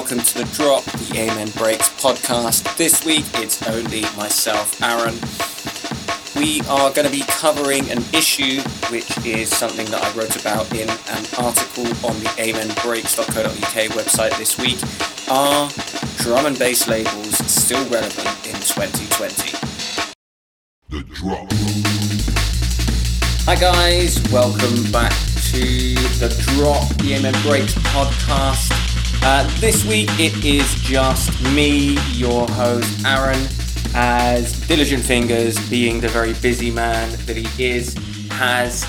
welcome to the Drop the Amen Breaks podcast. This week it's only myself, Aaron. We are going to be covering an issue which is something that I wrote about in an article on the amenbreaks.co.uk website this week. Are drum and bass labels still relevant in 2020? The drop. Hi guys, welcome back to the Drop the Amen Breaks podcast. Uh, this week it is just me, your host Aaron, as Diligent Fingers, being the very busy man that he is, has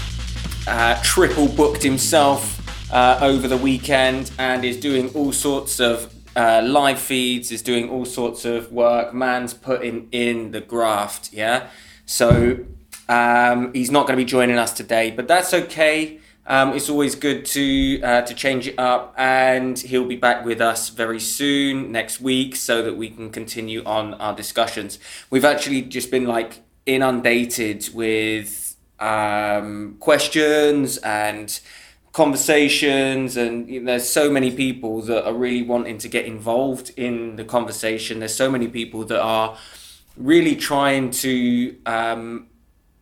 uh, triple booked himself uh, over the weekend and is doing all sorts of uh, live feeds, is doing all sorts of work. Man's putting in the graft, yeah? So um, he's not going to be joining us today, but that's okay. Um, it's always good to uh, to change it up, and he'll be back with us very soon next week, so that we can continue on our discussions. We've actually just been like inundated with um, questions and conversations, and you know, there's so many people that are really wanting to get involved in the conversation. There's so many people that are really trying to um,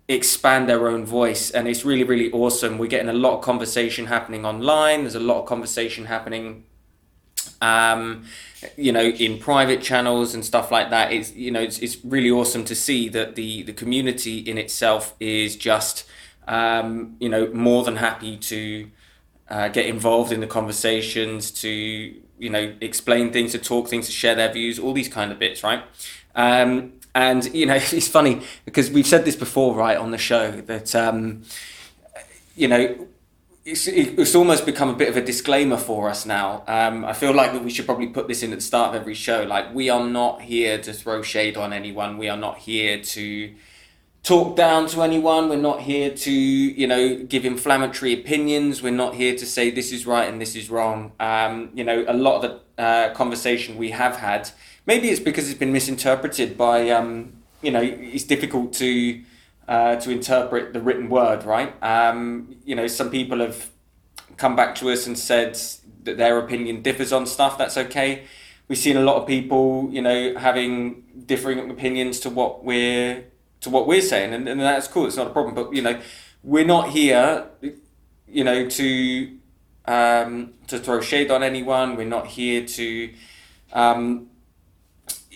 expand their own voice and it's really really awesome. We're getting a lot of conversation happening online. There's a lot of conversation happening um, you know in private channels and stuff like that. It's you know it's, it's really awesome to see that the the community in itself is just um, you know more than happy to uh, get involved in the conversations to you know explain things to talk things to share their views all these kind of bits right? Um, and you know, it's funny because we've said this before, right, on the show that um, you know it's, it's almost become a bit of a disclaimer for us now. Um, I feel like that we should probably put this in at the start of every show. Like we are not here to throw shade on anyone. We are not here to talk down to anyone. We're not here to you know give inflammatory opinions. We're not here to say this is right and this is wrong. Um, you know, a lot of the uh, conversation we have had maybe it's because it's been misinterpreted by um, you know it's difficult to uh, to interpret the written word right? Um, you know some people have come back to us and said that their opinion differs on stuff. That's okay. We've seen a lot of people you know having differing opinions to what we're to what we're saying and, and that's cool. It's not a problem. But you know we're not here you know to um, to throw shade on anyone. We're not here to um,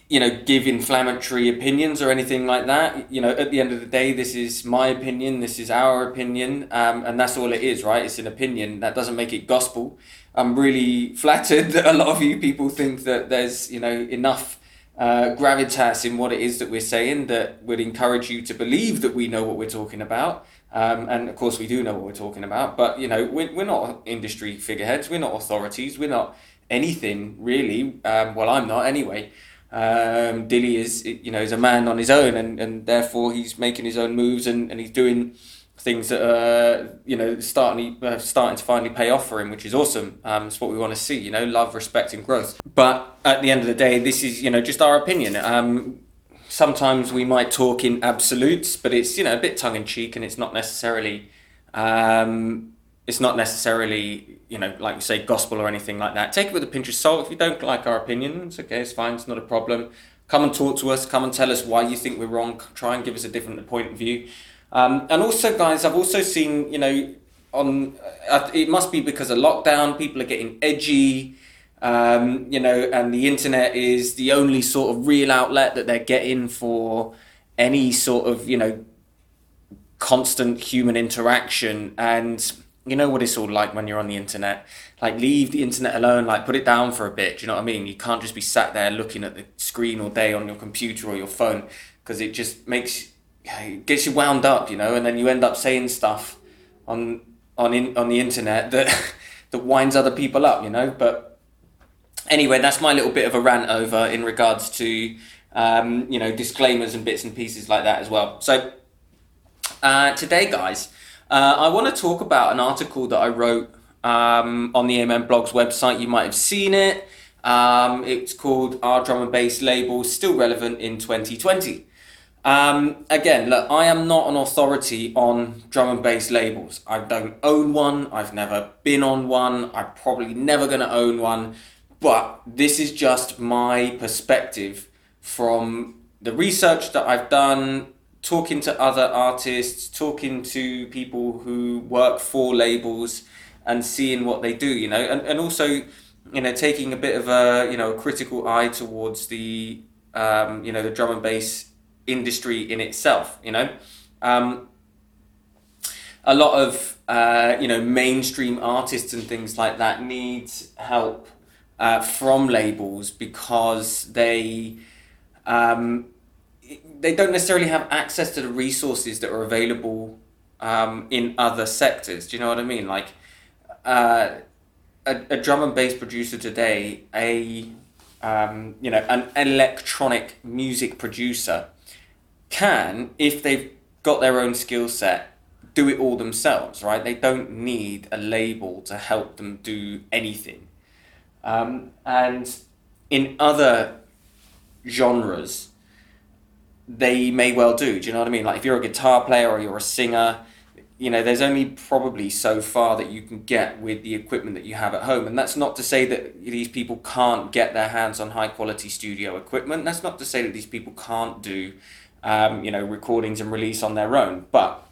you know, give inflammatory opinions or anything like that. You know, at the end of the day, this is my opinion, this is our opinion, um, and that's all it is, right? It's an opinion. That doesn't make it gospel. I'm really flattered that a lot of you people think that there's, you know, enough uh, gravitas in what it is that we're saying that would encourage you to believe that we know what we're talking about. Um, and of course, we do know what we're talking about, but, you know, we're, we're not industry figureheads, we're not authorities, we're not anything really. Um, well, I'm not anyway. Um, Dilly is, you know, is a man on his own, and, and therefore he's making his own moves, and, and he's doing things that are, you know, starting uh, starting to finally pay off for him, which is awesome. Um, it's what we want to see, you know, love, respect, and growth. But at the end of the day, this is, you know, just our opinion. Um, sometimes we might talk in absolutes, but it's, you know, a bit tongue in cheek, and it's not necessarily. Um, it's not necessarily, you know, like you say, gospel or anything like that. Take it with a pinch of salt. If you don't like our opinion, it's okay, it's fine, it's not a problem. Come and talk to us, come and tell us why you think we're wrong, try and give us a different point of view. Um, and also, guys, I've also seen, you know, on uh, it must be because of lockdown, people are getting edgy, um, you know, and the internet is the only sort of real outlet that they're getting for any sort of, you know, constant human interaction. And you know what it's all like when you're on the internet. Like, leave the internet alone. Like, put it down for a bit. Do you know what I mean? You can't just be sat there looking at the screen all day on your computer or your phone because it just makes it gets you wound up, you know. And then you end up saying stuff on on in, on the internet that that winds other people up, you know. But anyway, that's my little bit of a rant over in regards to um, you know disclaimers and bits and pieces like that as well. So uh, today, guys. Uh, I want to talk about an article that I wrote um, on the Amen Blogs website. You might have seen it. Um, it's called Are Drum and Bass Labels Still Relevant in 2020? Um, again, look, I am not an authority on drum and bass labels. I don't own one. I've never been on one. I'm probably never going to own one. but this is just my perspective from the research that I've done, talking to other artists, talking to people who work for labels, and seeing what they do. You know, and and also you know taking a bit of a you know critical eye towards the um, you know the drum and bass industry in itself. You know. Um, a lot of uh, you know mainstream artists and things like that need help uh, from labels because they um, they don't necessarily have access to the resources that are available um, in other sectors. Do you know what I mean? Like uh, a, a drum and bass producer today, a um, you know an electronic music producer can, if they've got their own skill set, do it all themselves. Right? They don't need a label to help them do anything. Um, and in other genres, they may well do. Do you know what I mean? Like if you're a guitar player or you're a singer, you know, there's only probably so far that you can get with the equipment that you have at home. And that's not to say that these people can't get their hands on high quality studio equipment. That's not to say that these people can't do, um, you know, recordings and release on their own. But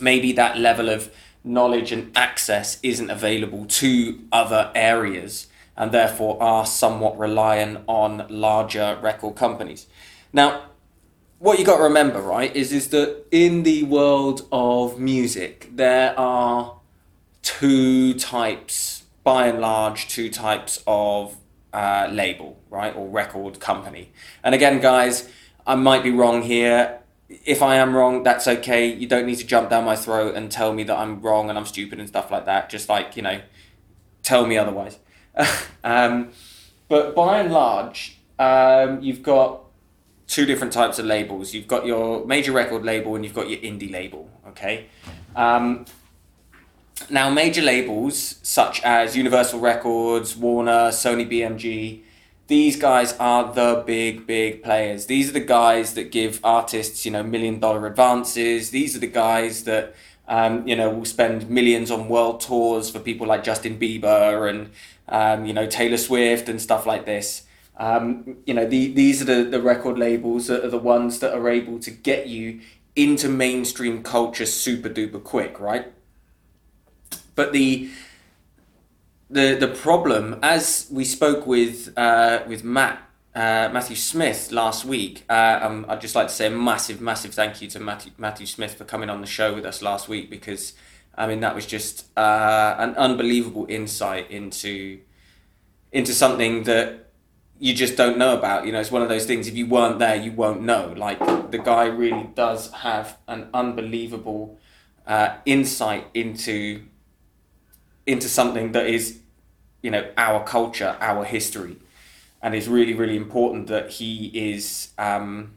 maybe that level of knowledge and access isn't available to other areas and therefore are somewhat reliant on larger record companies. Now, what you got to remember, right, is is that in the world of music, there are two types, by and large, two types of uh, label, right, or record company. And again, guys, I might be wrong here. If I am wrong, that's okay. You don't need to jump down my throat and tell me that I'm wrong and I'm stupid and stuff like that. Just like you know, tell me otherwise. um, but by and large, um, you've got two different types of labels. You've got your major record label and you've got your indie label. Okay. Um, now, major labels such as Universal Records, Warner, Sony BMG, these guys are the big, big players. These are the guys that give artists, you know, million dollar advances. These are the guys that um, you know, will spend millions on world tours for people like Justin Bieber and, um, you know, Taylor Swift and stuff like this. Um, you know, the, these are the, the record labels that are the ones that are able to get you into mainstream culture super duper quick, right? But the the the problem, as we spoke with uh, with Matt uh, Matthew Smith last week. Uh, um, I'd just like to say a massive, massive thank you to Matthew, Matthew Smith for coming on the show with us last week because I mean that was just uh, an unbelievable insight into into something that you just don't know about. You know, it's one of those things. If you weren't there, you won't know. Like the guy really does have an unbelievable uh, insight into into something that is, you know, our culture, our history and it's really really important that he is um,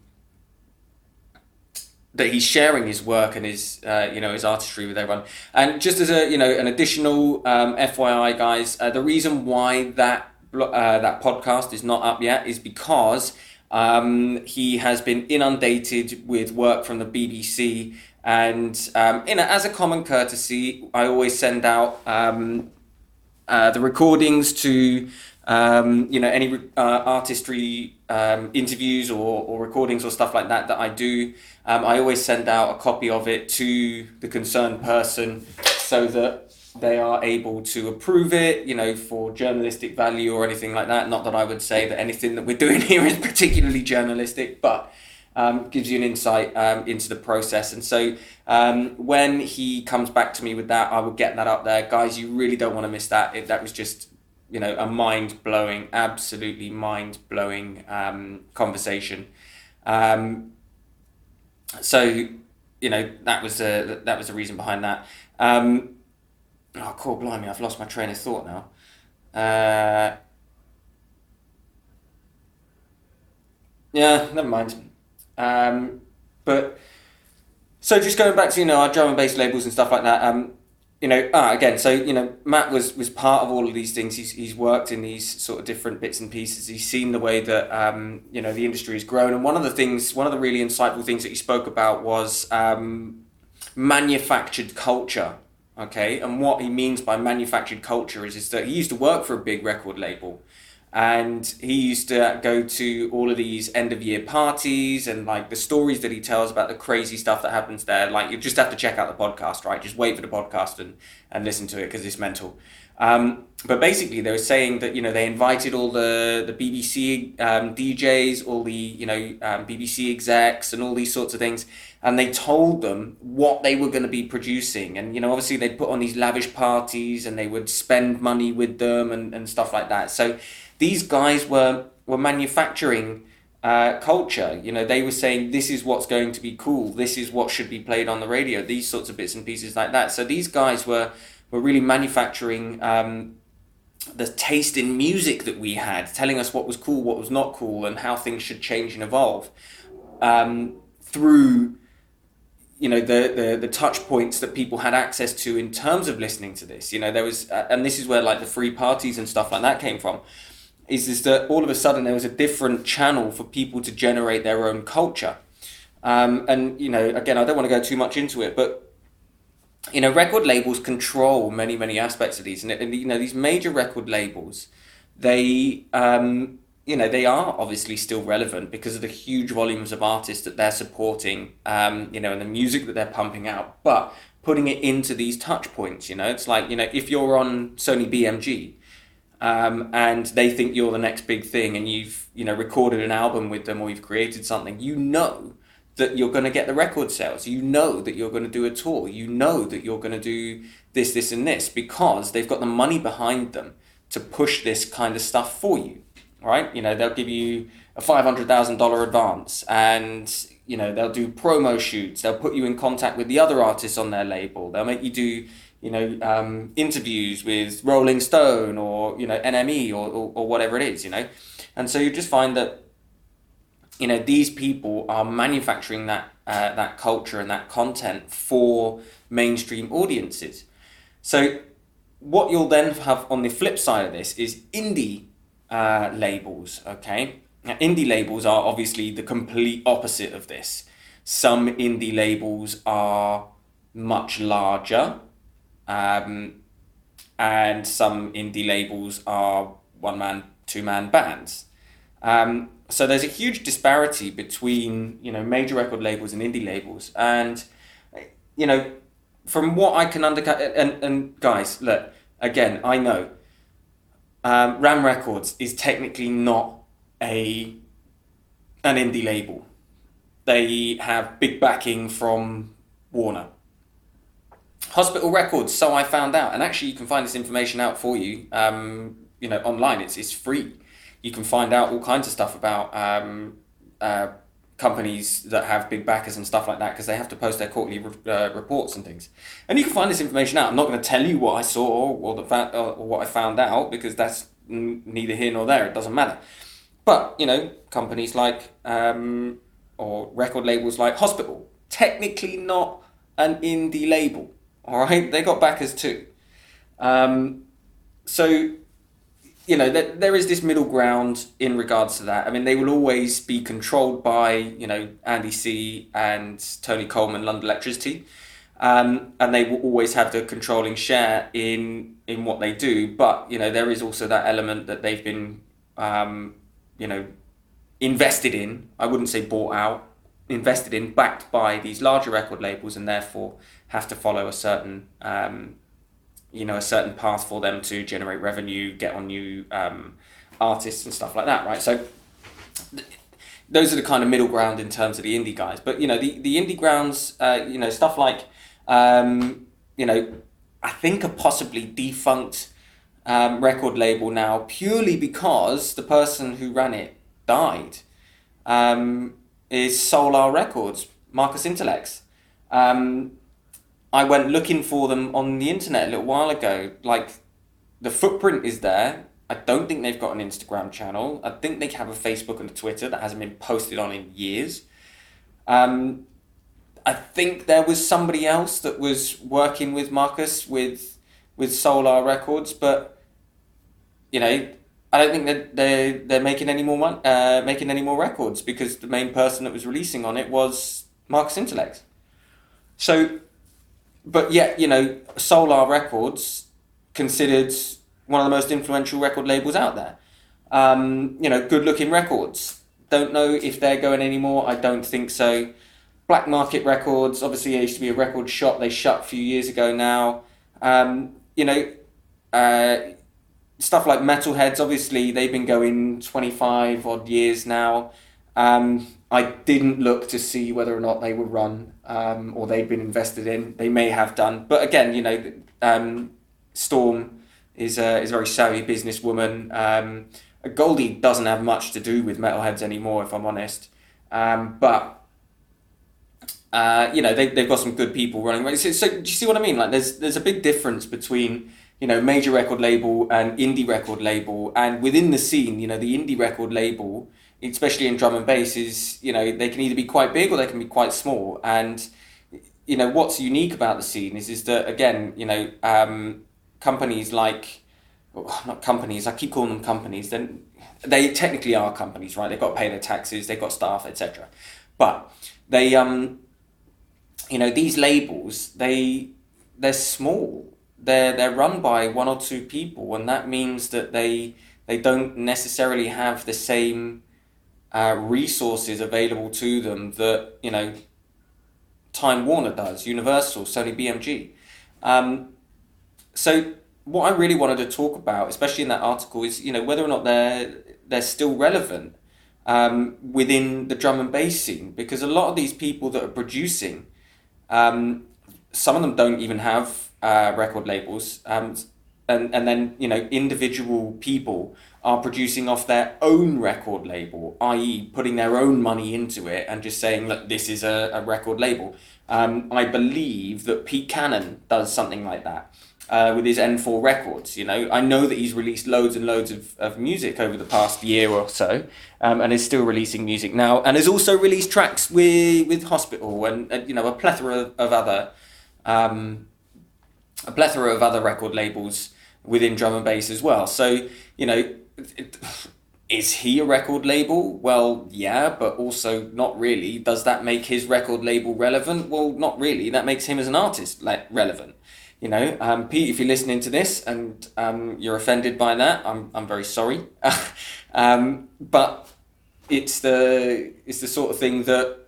that he's sharing his work and his uh, you know his artistry with everyone. And just as a you know an additional um, FYI, guys, uh, the reason why that uh, that podcast is not up yet is because um, he has been inundated with work from the BBC. And um, you know, as a common courtesy, I always send out um, uh, the recordings to um, you know, any uh, artistry um, interviews or, or recordings or stuff like that that I do, um, I always send out a copy of it to the concerned person so that they are able to approve it, you know, for journalistic value or anything like that. Not that I would say that anything that we're doing here is particularly journalistic, but um, gives you an insight um, into the process. And so um, when he comes back to me with that, I will get that up there. Guys, you really don't want to miss that. If that was just you know a mind blowing, absolutely mind blowing um, conversation. Um, so you know that was the that was the reason behind that. Um, oh, cool, blimey! I've lost my train of thought now. Uh, yeah, never mind. Um, but so just going back to you know our drum and bass labels and stuff like that. Um, you know, ah, again, so you know, Matt was was part of all of these things. He's he's worked in these sort of different bits and pieces. He's seen the way that um, you know the industry has grown, and one of the things, one of the really insightful things that he spoke about was um, manufactured culture, Okay, and what he means by manufactured culture is, is that he used to work for a big record label and he used to go to all of these end of year parties and like the stories that he tells about the crazy stuff that happens there. Like you just have to check out the podcast right? Just wait for the podcast and and listen to it because it's mental um, but basically they were saying that you know they invited all the the bbc um, djs all the you know um, bbc execs and all these sorts of things and they told them what they were going to be producing and you know obviously they'd put on these lavish parties and they would spend money with them and, and stuff like that so these guys were were manufacturing uh, culture. You know, they were saying this is what's going to be cool. This is what should be played on the radio. These sorts of bits and pieces like that. So these guys were were really manufacturing um, the taste in music that we had, telling us what was cool, what was not cool, and how things should change and evolve um, through you know the, the the touch points that people had access to in terms of listening to this you know there was uh, and this is where like the free parties and stuff like that came from is, is that all of a sudden there was a different channel for people to generate their own culture. Um, and, you know, again, I don't want to go too much into it, but, you know, record labels control many, many aspects of these. And, and you know, these major record labels, they, um, you know, they are obviously still relevant because of the huge volumes of artists that they're supporting, um, you know, and the music that they're pumping out. But putting it into these touch points, you know, it's like, you know, if you're on Sony BMG, um, and they think you're the next big thing and you've you know recorded an album with them or you've created something you know that you're going to get the record sales. You know that you're going to do a tour. You know that you're going to do this this and this because they've got the money behind them to push this kind of stuff for you right? You know they'll give you a $500000 advance and you know they'll do promo shoots. They'll put you in contact with the other artists on their label. They'll make you do you know, um, interviews with Rolling Stone or, you know, NME or, or, or whatever it is, you know. And so you just find that, you know, these people are manufacturing that, uh, that culture and that content for mainstream audiences. So what you'll then have on the flip side of this is indie uh, labels, okay? Now, indie labels are obviously the complete opposite of this. Some indie labels are much larger um, and some indie labels are one man, two man bands. Um, so there's a huge disparity between you know major record labels and indie labels, and you know from what I can undercut and and guys, look again, I know um, Ram Records is technically not a an indie label. They have big backing from Warner. Hospital records, so I found out, and actually you can find this information out for you. Um, you know, online. It's it's free. You can find out all kinds of stuff about um, uh, companies that have big backers and stuff like that because they have to post their quarterly re- uh, reports and things. And you can find this information out. I'm not going to tell you what I saw or the fa- or what I found out because that's n- neither here nor there. It doesn't matter. But you know, companies like um, or record labels like Hospital, technically not an indie label all right, they got backers too. Um, so, you know, there, there is this middle ground in regards to that. I mean, they will always be controlled by, you know, Andy C and Tony Colman, London Elektricity. Um, and they will always have the controlling share in in what they do. But you know, there is also that element that they've been, um, you know, invested in. I wouldn't say bought out, invested in, backed by these larger record labels, and therefore have to follow a certain um, you know a certain path for them to generate revenue, get on new um, artists and stuff like that, right? So th- those are the kind of middle ground in terms of the indie guys. But you know the the indie grounds, uh, you know stuff like um, you know I think a possibly defunct um, record label now purely because the person who ran it died. Um, is Soul:r Records, Marcus Intalex. Um, I went looking for them on the internet a little while ago. Like, the footprint is there. I don't think they've got an Instagram channel. I think they have a Facebook and a Twitter that hasn't been posted on in years. Um, I think there was somebody else that was working with Marcus with with Soul:r Records, but you know, I don't think that they they're making any more uh, making any more records because the main person that was releasing on it was Marcus Intalex. So but yet, you know, Soul:r Records considered one of the most influential record labels out there. Um, you know, good looking records. Don't know if they're going anymore. I don't think so. Black Market Records, obviously, used to be a record shop. They shut a few years ago now. Um, you know, uh, stuff like Metalheadz, obviously, they've been going 25 odd years now. Um, I didn't look to see whether or not they were run um, or they'd been invested in. They may have done. But again, you know, um, Storm is a, is a very savvy businesswoman. Um, Goldie doesn't have much to do with Metalheadz anymore, if I'm honest. Um, but uh, you know, they, they've got some good people running. So, so, do you see what I mean? Like, there's there's a big difference between you know major record label and indie record label, and within the scene, you know, the indie record label, especially in drum and bass, is you know they can either be quite big or they can be quite small. And you know what's unique about the scene is is that again, you know, um, companies like well, not companies. I keep calling them companies. Then they technically are companies, right? They've got to pay their taxes, they've got staff, etc. But they um you know these labels they they're small they're they're run by one or two people and that means that they they don't necessarily have the same uh, resources available to them that you know Time Warner does Universal Sony BMG um, so what I really wanted to talk about especially in that article is you know whether or not they're they're still relevant um, within the drum and bass scene because a lot of these people that are producing um, some of them don't even have uh, record labels, um, and and then you know individual people are producing off their own record label, i.e., putting their own money into it and just saying, look, this is a, a record label. Um, I believe that Pete Cannon does something like that uh, with his N4 records. You know, I know that he's released loads and loads of, of music over the past year or so, um, and is still releasing music now, and has also released tracks with with Hospital and, and you know a plethora of other um, a plethora of other record labels within drum and bass as well. So you know. Is he a record label? Well, yeah, but also not really. Does that make his record label relevant? Well, not really. That makes him as an artist like relevant you know, um, Pete, if you're listening to this and um, you're offended by that, I'm, I'm very sorry. um, but it's the it's the sort of thing that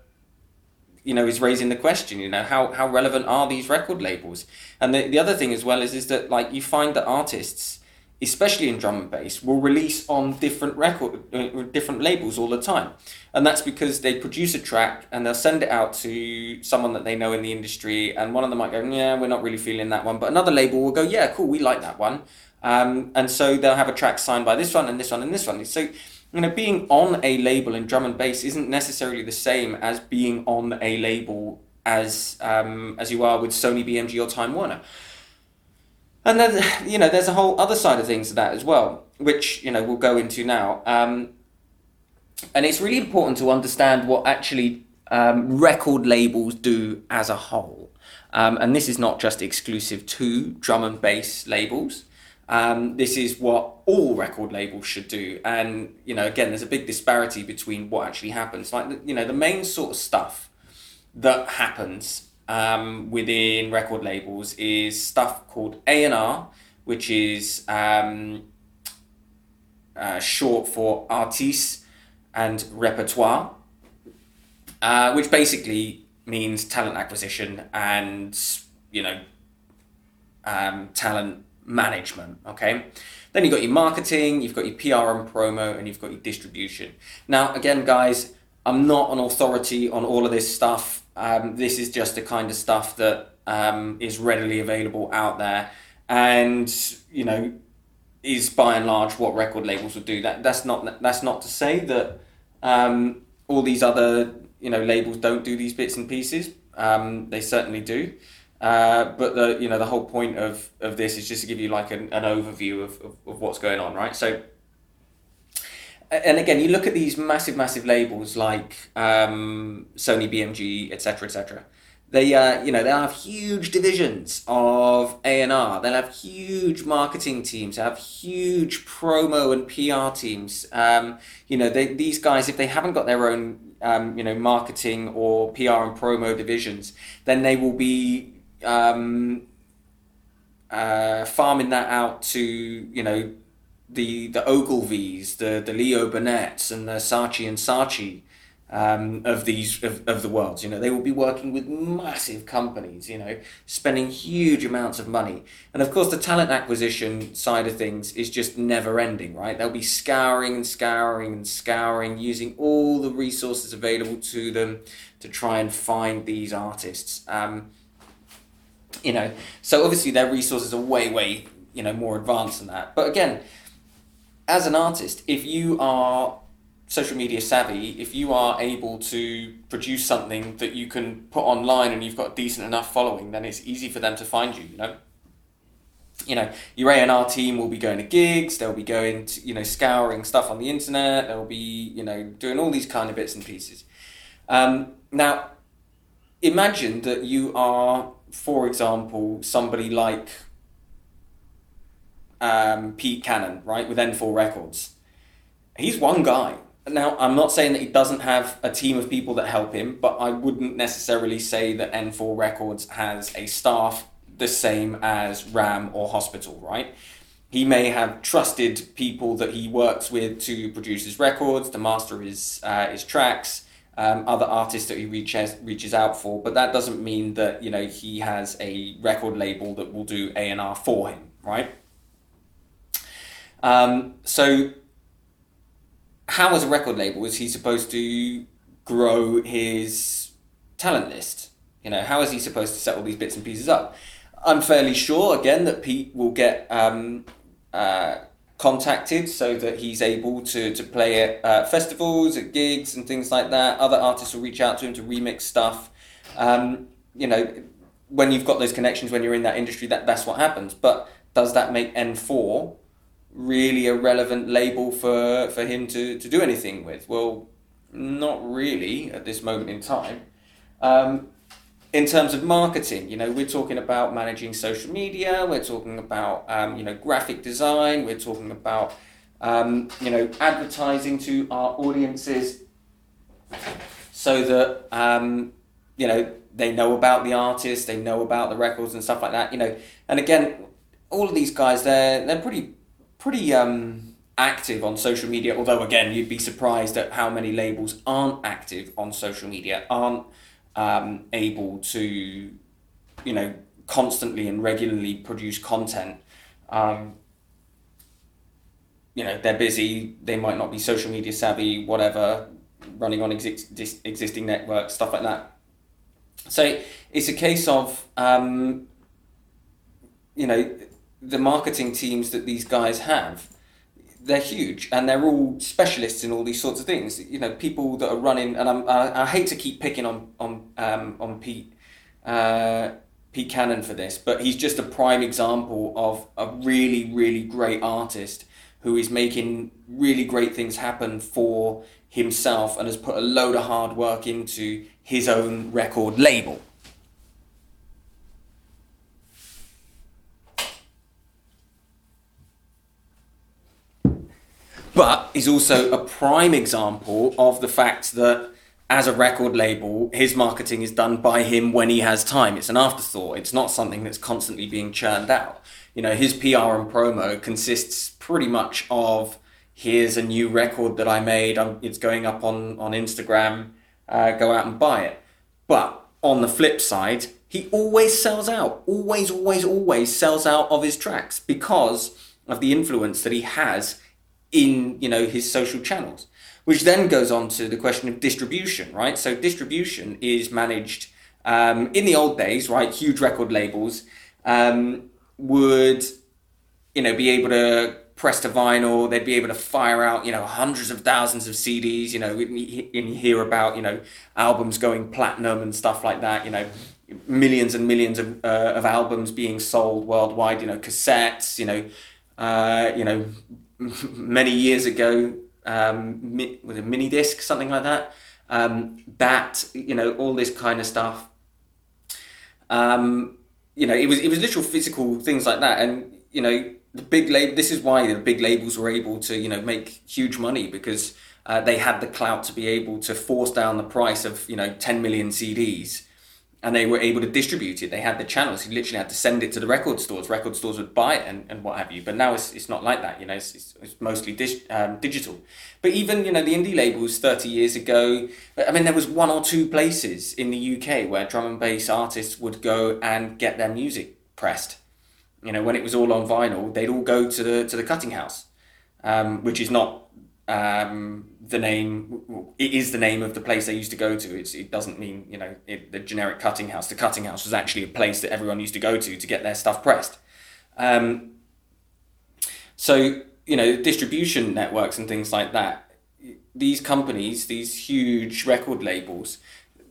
you know is raising the question. You know, how how relevant are these record labels? And the, the other thing as well is is that like you find that artists especially in drum and bass, will release on different record, uh, different labels all the time, and that's because they produce a track and they'll send it out to someone that they know in the industry, and one of them might go, yeah, we're not really feeling that one, but another label will go, yeah, cool, we like that one, um, and so they'll have a track signed by this one and this one and this one. So you know, being on a label in drum and bass isn't necessarily the same as being on a label as um, as you are with Sony, BMG, or Time Warner. And then, you know, there's a whole other side of things to that as well, which, you know, we'll go into now. Um, and it's really important to understand what actually um, record labels do as a whole. Um, and this is not just exclusive to drum and bass labels. Um, this is what all record labels should do. And, you know, again, there's a big disparity between what actually happens. Like, you know, the main sort of stuff that happens um, within record labels is stuff called A&R, which is um, uh, short for artiste and repertoire, uh, which basically means talent acquisition and, you know, um, talent management, okay? Then you've got your marketing, you've got your PR and promo, and you've got your distribution. Now, again, guys, I'm not an authority on all of this stuff. Um, this is just the kind of stuff that um, is readily available out there, and you know, is by and large what record labels would do. That that's not that's not to say that um, all these other you know labels don't do these bits and pieces. Um, they certainly do. Uh, but the you know the whole point of, of this is just to give you like an, an overview of, of, of what's going on, right? So and again, you look at these massive, massive labels like um, Sony, BMG, etc., etc. They, uh, you know, they have huge divisions of A and R. They'll have huge marketing teams. They have huge promo and PR teams. Um, you know, they, these guys, if they haven't got their own, um, you know, marketing or PR and promo divisions, then they will be um, uh, farming that out to you know the the Ogilvies, the the Leo Burnett's, and the Saatchi and Saatchi um, of these of, of the world. You know, they will be working with massive companies. You know, spending huge amounts of money, and of course, the talent acquisition side of things is just never ending. Right? They'll be scouring and scouring and scouring, using all the resources available to them to try and find these artists. Um, you know, so obviously their resources are way, way, you know, more advanced than that. But again, as an artist, if you are social media savvy, if you are able to produce something that you can put online and you've got a decent enough following, then it's easy for them to find you, you know. You know, your A&R team will be going to gigs, they'll be going to, you know, scouring stuff on the internet, they'll be, you know, doing all these kind of bits and pieces. Um, now, imagine that you are, for example, somebody like um, Pete Cannon, right, with N4 Records. He's one guy. Now, I'm not saying that he doesn't have a team of people that help him, but I wouldn't necessarily say that N4 Records has a staff the same as Ram or Hospital, right? He may have trusted people that he works with to produce his records, to master his, uh, his tracks, um, other artists that he reaches reaches out for, but that doesn't mean that you know he has a record label that will do A and R for him, right? Um, so, how as a record label is he supposed to grow his talent list? You know, how is he supposed to set all these bits and pieces up? I'm fairly sure again that Pete will get um, uh, contacted so that he's able to, to play at uh, festivals, at gigs, and things like that. Other artists will reach out to him to remix stuff. Um, you know, when you've got those connections, when you're in that industry, that, that's what happens. But does that make N4 really a relevant label for, for him to, to do anything with? Well, not really at this moment in time. Um, in terms of marketing, you know, we're talking about managing social media, we're talking about, um, you know, graphic design, we're talking about, um, you know, advertising to our audiences so that, um, you know, they know about the artist, they know about the records and stuff like that, you know. And again, all of these guys, they're, they're pretty, pretty um, active on social media, although, again, you'd be surprised at how many labels aren't active on social media, aren't um, able to, you know, constantly and regularly produce content. Um, you know, they're busy, they might not be social media savvy, whatever, running on exi- existing networks, stuff like that. So it's a case of, um, you know, the marketing teams that these guys have they're huge and they're all specialists in all these sorts of things. You know, people that are running, and I'm, I, I hate to keep picking on on um, on Pete uh, Pete Cannon for this, but he's just a prime example of a really really great artist who is making really great things happen for himself and has put a load of hard work into his own record label. But he's also a prime example of the fact that as a record label, his marketing is done by him when he has time. It's an afterthought. It's not something that's constantly being churned out. You know, his PR and promo consists pretty much of here's a new record that I made. I'm, it's going up on on Instagram. Uh, go out and buy it. But on the flip side, he always sells out. Always, always, always sells out of his tracks because of the influence that he has in you know his social channels which then goes on to the question of distribution right? So distribution is managed um, in the old days right huge record labels um, would you know be able to press to vinyl they'd be able to fire out you know hundreds of thousands of cds you know and you hear about you know albums going platinum and stuff like that you know millions and millions of, uh, of albums being sold worldwide you know cassettes you know uh, you know many years ago um, with a mini disc, something like that. Um, that you know, all this kind of stuff. Um, you know, it was it was literal physical things like that, and you know, the big label. This is why the big labels were able to you know make huge money because uh, they had the clout to be able to force down the price of you know ten million CDs. And they were able to distribute it. They had the channels. You literally had to send it to the record stores. Record stores would buy it and, and what have you. But now it's, it's not like that. You know, it's, it's, it's mostly dis, um, digital. But even you know the indie labels thirty years ago. I mean, there was one or two places in the UK where drum and bass artists would go and get their music pressed. You know, when it was all on vinyl, they'd all go to the to the cutting house, um, which is not um, the name it is the name of the place they used to go to. It's, it doesn't mean you know it, the generic cutting house. The cutting house was actually a place that everyone used to go to to get their stuff pressed. Um, so you know distribution networks and things like that these companies these huge record labels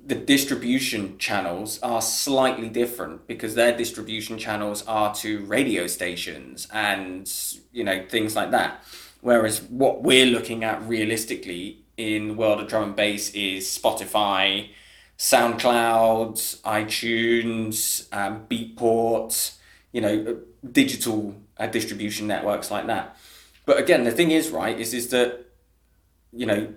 the distribution channels are slightly different because their distribution channels are to radio stations and you know things like that Whereas what we're looking at realistically in the world of drum and bass is Spotify, SoundCloud, iTunes, um, Beatport, you know, digital uh, distribution networks like that. But again, the thing is, right, is is that you know,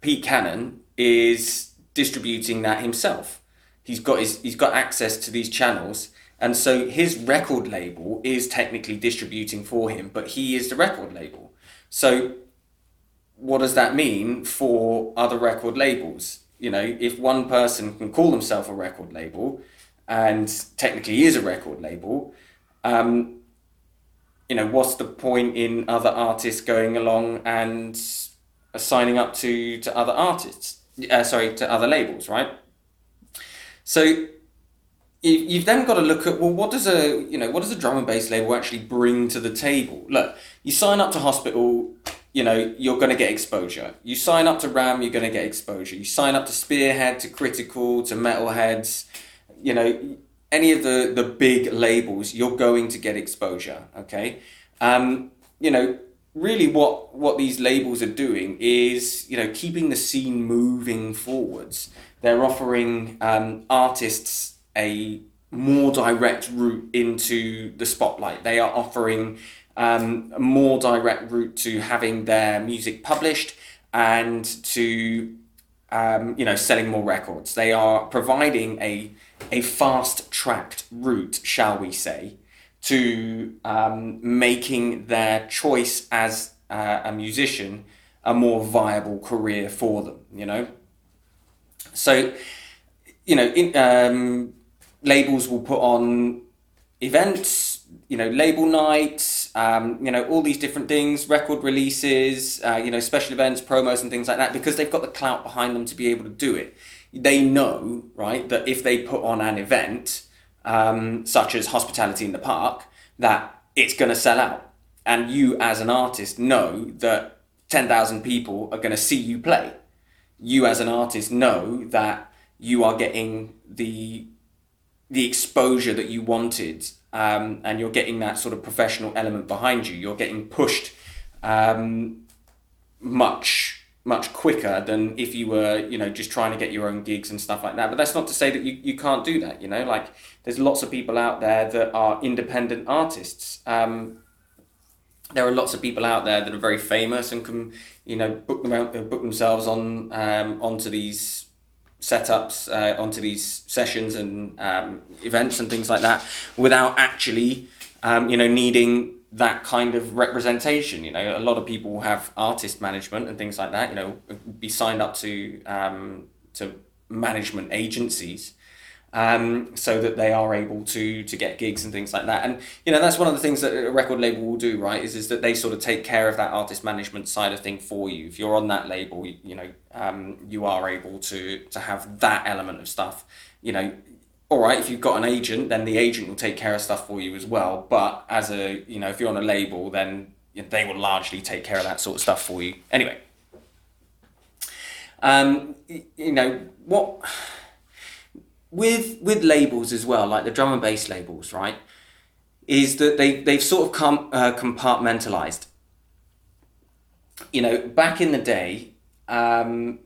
Pete Cannon is distributing that himself. He's got his he's got access to these channels and so his record label is technically distributing for him, but he is the record label. So, what does that mean for other record labels? You know, if one person can call themselves a record label and technically is a record label, um, you know, what's the point in other artists going along and signing up to, to other artists? Uh, sorry, to other labels, right? So you've then got to look at well what does a you know what does a drum and bass label actually bring to the table? Look you sign up to hospital you know you're going to get exposure. You sign up to ram you're going to get exposure. You sign up to spearhead to critical to metalheadz you know any of the the big labels you're going to get exposure okay? Um, you know really what what these labels are doing is you know keeping the scene moving forwards. They're offering um, artists a more direct route into the spotlight. They are offering um, a more direct route to having their music published and to um, you know selling more records. They are providing a a fast tracked route, shall we say, to um, making their choice as uh, a musician a more viable career for them. You know, so you know in um, labels will put on events, you know, label nights, um, you know, all these different things, record releases, uh, you know, special events, promos, and things like that, because they've got the clout behind them to be able to do it. They know, right, that if they put on an event, um, such as Hospitality in the Park, that it's going to sell out. And you, as an artist, know that 10,000 people are going to see you play. You, as an artist, know that you are getting the the exposure that you wanted um, and you're getting that sort of professional element behind you. You're getting pushed um, much much quicker than if you were you know just trying to get your own gigs and stuff like that. But that's not to say that you, you can't do that you know? Like there's lots of people out there that are independent artists. Um, there are lots of people out there that are very famous and can you know book them out book themselves on um, onto these setups uh, onto these sessions and um, events and things like that without actually um, you know needing that kind of representation you know? A lot of people have artist management and things like that you know? Be signed up to um, to management agencies um, so that they are able to to get gigs and things like that. And you know that's one of the things that a record label will do, right? Is is that they sort of take care of that artist management side of thing for you. If you're on that label, you, you know um, you are able to to have that element of stuff. You know, all right. If you've got an agent, then the agent will take care of stuff for you as well. But as a you know, if you're on a label, then they will largely take care of that sort of stuff for you. Anyway. Um, you know what with with labels as well, like the drum and bass labels, right? Is that they they've sort of come uh, compartmentalized. You know, back in the day, um,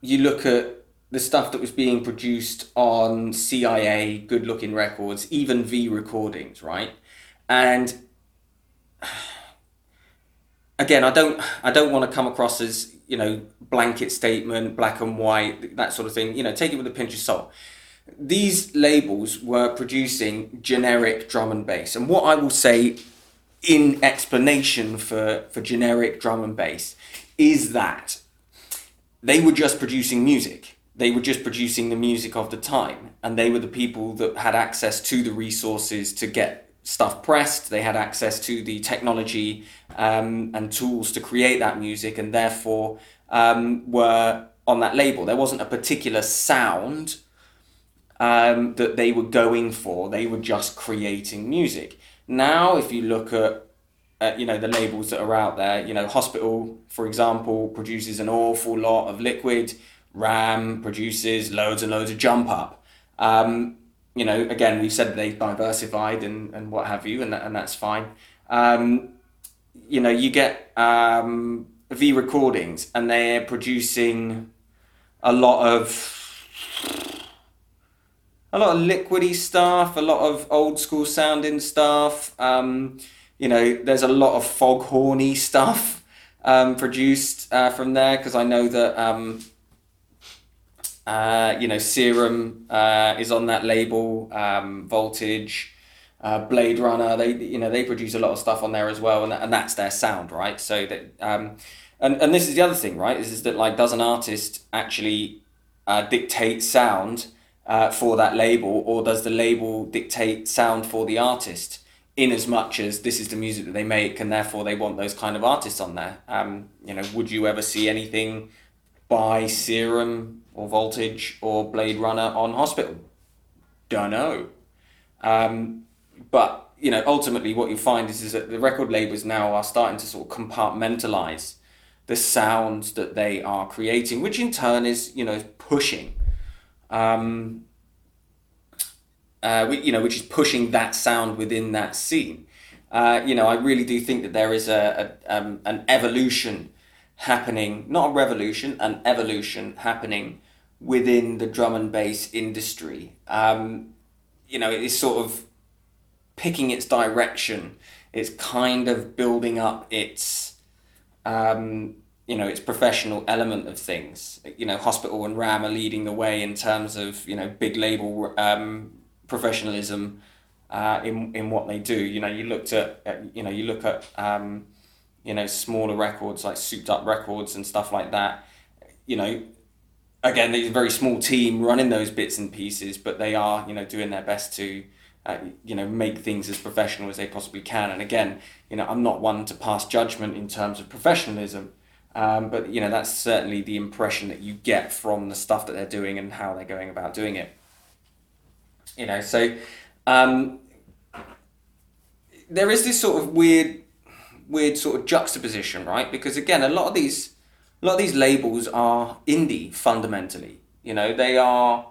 you look at the stuff that was being produced on CIA, Good Looking Records, even V Recordings, right? And again, I don't I don't want to come across as you know, blanket statement, black and white, that sort of thing. You know, take it with a pinch of salt. these labels were producing generic drum and bass. And what I will say in explanation for, for generic drum and bass is that they were just producing music. They were just producing the music of the time. And they were the people that had access to the resources to get stuff pressed. They had access to the technology um, and tools to create that music and therefore um, were on that label. There wasn't a particular sound um, that they were going for. They were just creating music. Now, if you look at uh, you know the labels that are out there, you know Hospital, for example, produces an awful lot of liquid. Ram produces loads and loads of jump up. Um, you know, again, we've said they've diversified and, and what have you, and and that's fine. Um, you know, you get um, V recordings, and they're producing a lot of a lot of liquidy stuff, a lot of old school sounding stuff. Um, you know, there's a lot of foghorny stuff um, produced uh, from there because I know that um, uh, you know Serum uh, is on that label, um, Voltage. Uh, Blade Runner, they you know they produce a lot of stuff on there as well, and, and that's their sound, right? So that um, and and this is the other thing, right? Is, is that like does an artist actually uh, dictate sound uh, for that label, or does the label dictate sound for the artist? In as much as this is the music that they make, and therefore they want those kind of artists on there. Um, you know, would you ever see anything by Serum or Voltage or Blade Runner on Hospital? Don't know. Um, but you know, ultimately, what you find is, is that the record labels now are starting to sort of compartmentalize the sounds that they are creating, which in turn is you know pushing um, uh, you know, which is pushing that sound within that scene. Uh, you know, I really do think that there is a, a um, an evolution happening, not a revolution, an evolution happening within the drum and bass industry. Um, you know, it is sort of picking its direction. It's kind of building up its um, you know its professional element of things. You know, Hospital and Ram are leading the way in terms of you know big label um, professionalism uh, in in what they do. You know, you looked at, you know you look at um, you know smaller records like Souped Up Records and stuff like that. You know, again, they're a very small team running those bits and pieces, but they are you know doing their best to. Uh, you know, make things as professional as they possibly can. And again, you know, I'm not one to pass judgment in terms of professionalism, um, but you know that's certainly the impression that you get from the stuff that they're doing and how they're going about doing it. You know, so um, there is this sort of weird, weird sort of juxtaposition, right? Because again, a lot of these, a lot of these labels are indie fundamentally. You know, they are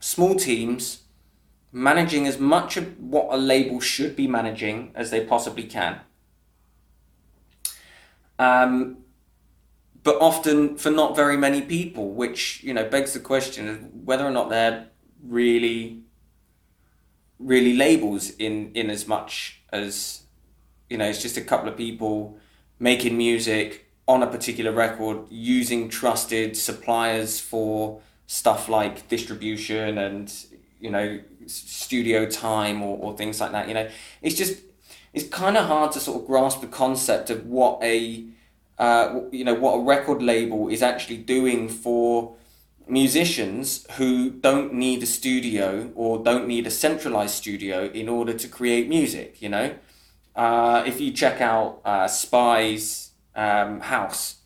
small teams managing as much of what a label should be managing as they possibly can. Um, but often for not very many people, which you know begs the question of whether or not they're really, really labels in in as much as you know it's just a couple of people making music on a particular record using trusted suppliers for stuff like distribution and you know studio time or, or things like that you know? It's just it's kind of hard to sort of grasp the concept of what a uh, you know what a record label is actually doing for musicians who don't need a studio or don't need a centralized studio in order to create music you know? Uh, if you check out uh, S.P.Y's um, house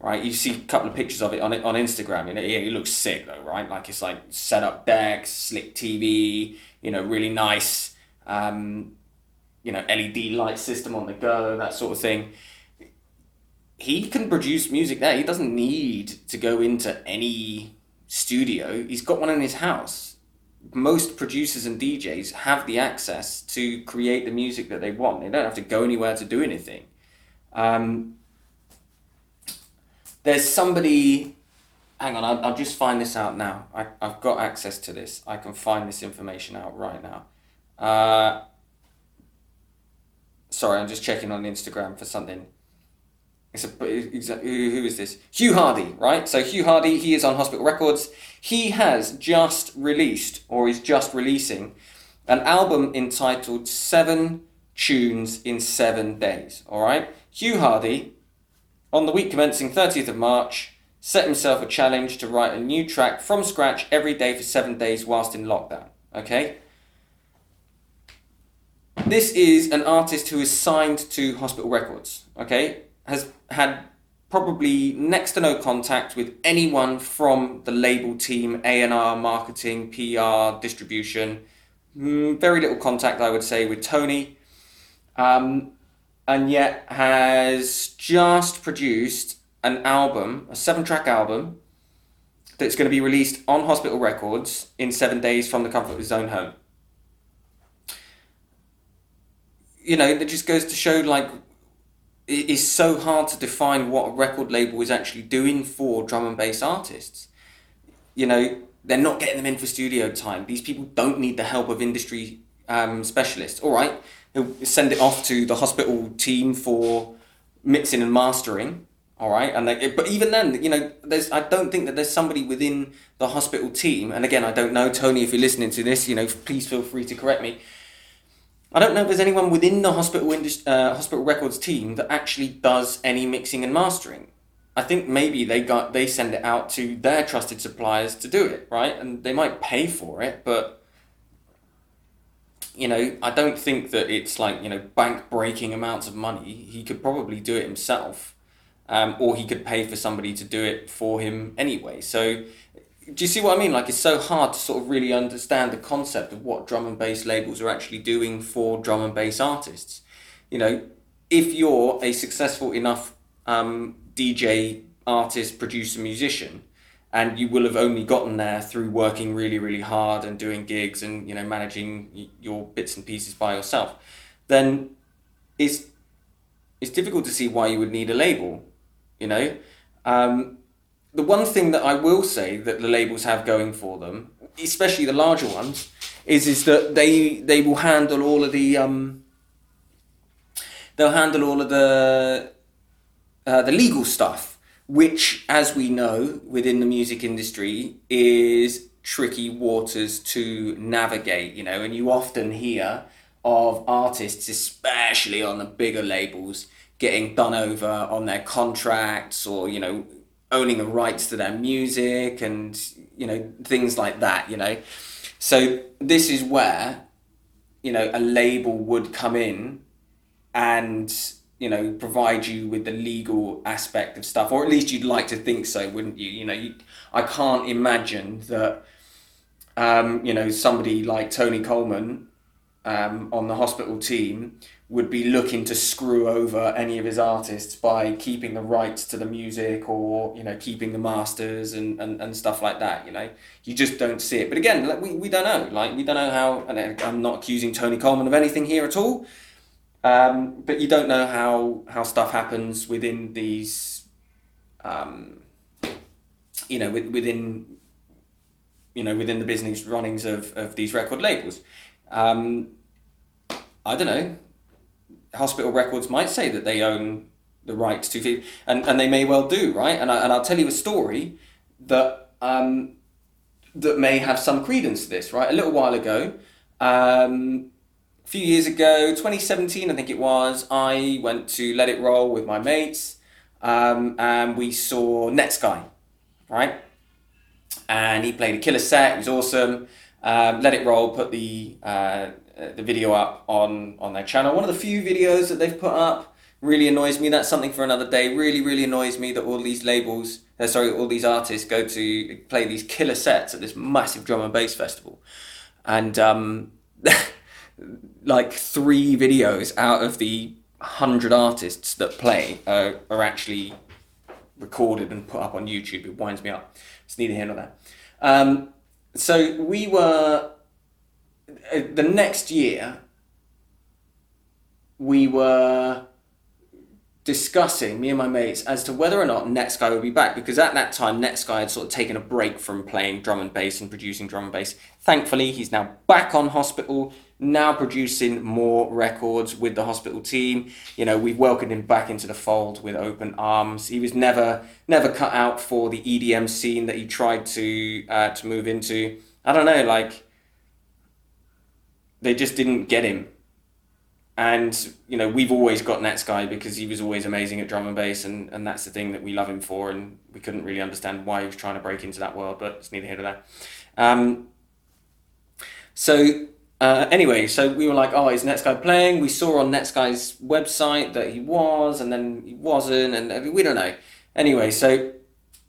right you see a couple of pictures of it on it on instagram you know yeah, it looks sick though right like it's like set up decks slick tv you know really nice um, you know led light system on the go that sort of thing he can produce music there. He doesn't need to go into any studio. He's got one in his house. Most producers and DJs have the access to create the music that they want. They don't have to go anywhere to do anything. Um, there's somebody. Hang on, I'll, I'll just find this out now. I, I've got access to this. I can find this information out right now. Uh, sorry, I'm just checking on Instagram for something it's a, who is this? Hugh Hardy, right? So Hugh Hardy, he is on Hospital Records. He has just released, or is just releasing, an album entitled Seven Tunes in Seven Days. All right, Hugh Hardy, on the week commencing 30th of March, set himself a challenge to write a new track from scratch every day for seven days whilst in lockdown. Okay. This is an artist who is signed to Hospital Records. Okay, has had probably next to no contact with anyone from the label team, A&R, marketing, PR, distribution. Mm, very little contact, I would say, with Tony. Um, and yet has just produced an album, a seven track album, that's going to be released on Hospital Records in seven days from the comfort of his own home. You know, it just goes to show like it is so hard to define what a record label is actually doing for drum and bass artists. You know, they're not getting them in for studio time. These people don't need the help of industry um, specialists. All right, He'll send it off to the hospital team for mixing and mastering. All right, and they, but even then, you know, there's I don't think that there's somebody within the hospital team. And again, I don't know, Tony, if you're listening to this, you know, please feel free to correct me. I don't know if there's anyone within the hospital uh, hospital records team that actually does any mixing and mastering. I think maybe they got they send it out to their trusted suppliers to do it, right? And they might pay for it, but you know, I don't think that it's like you know bank breaking amounts of money. He could probably do it himself, um, or he could pay for somebody to do it for him anyway. So do you see what I mean? Like it's so hard to sort of really understand the concept of what drum and bass labels are actually doing for drum and bass artists. You know, if you're a successful enough um, DJ, artist, producer, musician, and you will have only gotten there through working really, really hard and doing gigs and you know managing your bits and pieces by yourself, then it's it's difficult to see why you would need a label. You know. Um, the one thing that I will say that the labels have going for them, especially the larger ones, is is that they they will handle all of the um, they'll handle all of the uh, the legal stuff, which, as we know within the music industry, is tricky waters to navigate. You know, and you often hear of artists, especially on the bigger labels, getting done over on their contracts or you know owning the rights to their music and you know things like that you know so this is where you know a label would come in and you know provide you with the legal aspect of stuff or at least you'd like to think so wouldn't you? You know you, i can't imagine that um, you know somebody like Tony Colman um, on the hospital team would be looking to screw over any of his artists by keeping the rights to the music or you know keeping the masters and, and, and stuff like that you know? You just don't see it. But again like, we, we don't know. Like we don't know how and i'm not accusing Tony Colman of anything here at all um, but you don't know how how stuff happens within these um, you know with, within you know within the business runnings of, of these record labels. Um, i don't know. Hospital records might say that they own the rights to and, and they may well do right? And, I, and i'll tell you a story that um, that may have some credence to this right? A little while ago um, a few years ago 2017 i think it was i went to let it roll with my mates um, and we saw netsky right and he played a killer set it was awesome um, let it roll put the uh, the video up on on their channel. One of the few videos that they've put up really annoys me. That's something for another day. Really, really annoys me that all these labels, uh, sorry, all these artists go to play these killer sets at this massive drum and bass festival, and um, like three videos out of the hundred artists that play uh, are actually recorded and put up on YouTube. It winds me up. It's neither here nor there. Um, so we were uh, the next year, we were discussing, me and my mates, as to whether or not Netsky would be back because at that time Netsky had sort of taken a break from playing drum and bass and producing drum and bass. Thankfully, he's now back on hospital now producing more records with the hospital team. You know, we've welcomed him back into the fold with open arms. He was never never cut out for the EDM scene that he tried to uh, to move into. I don't know, like they just didn't get him. And you know, we've always got Netsky because he was always amazing at drum and bass, and, and that's the thing that we love him for. And we couldn't really understand why he was trying to break into that world, but it's neither here nor there. Um, so uh, anyway, so we were like, oh, is Netsky playing? We saw on Netsky's website that he was, and then he wasn't, and we don't know. Anyway, so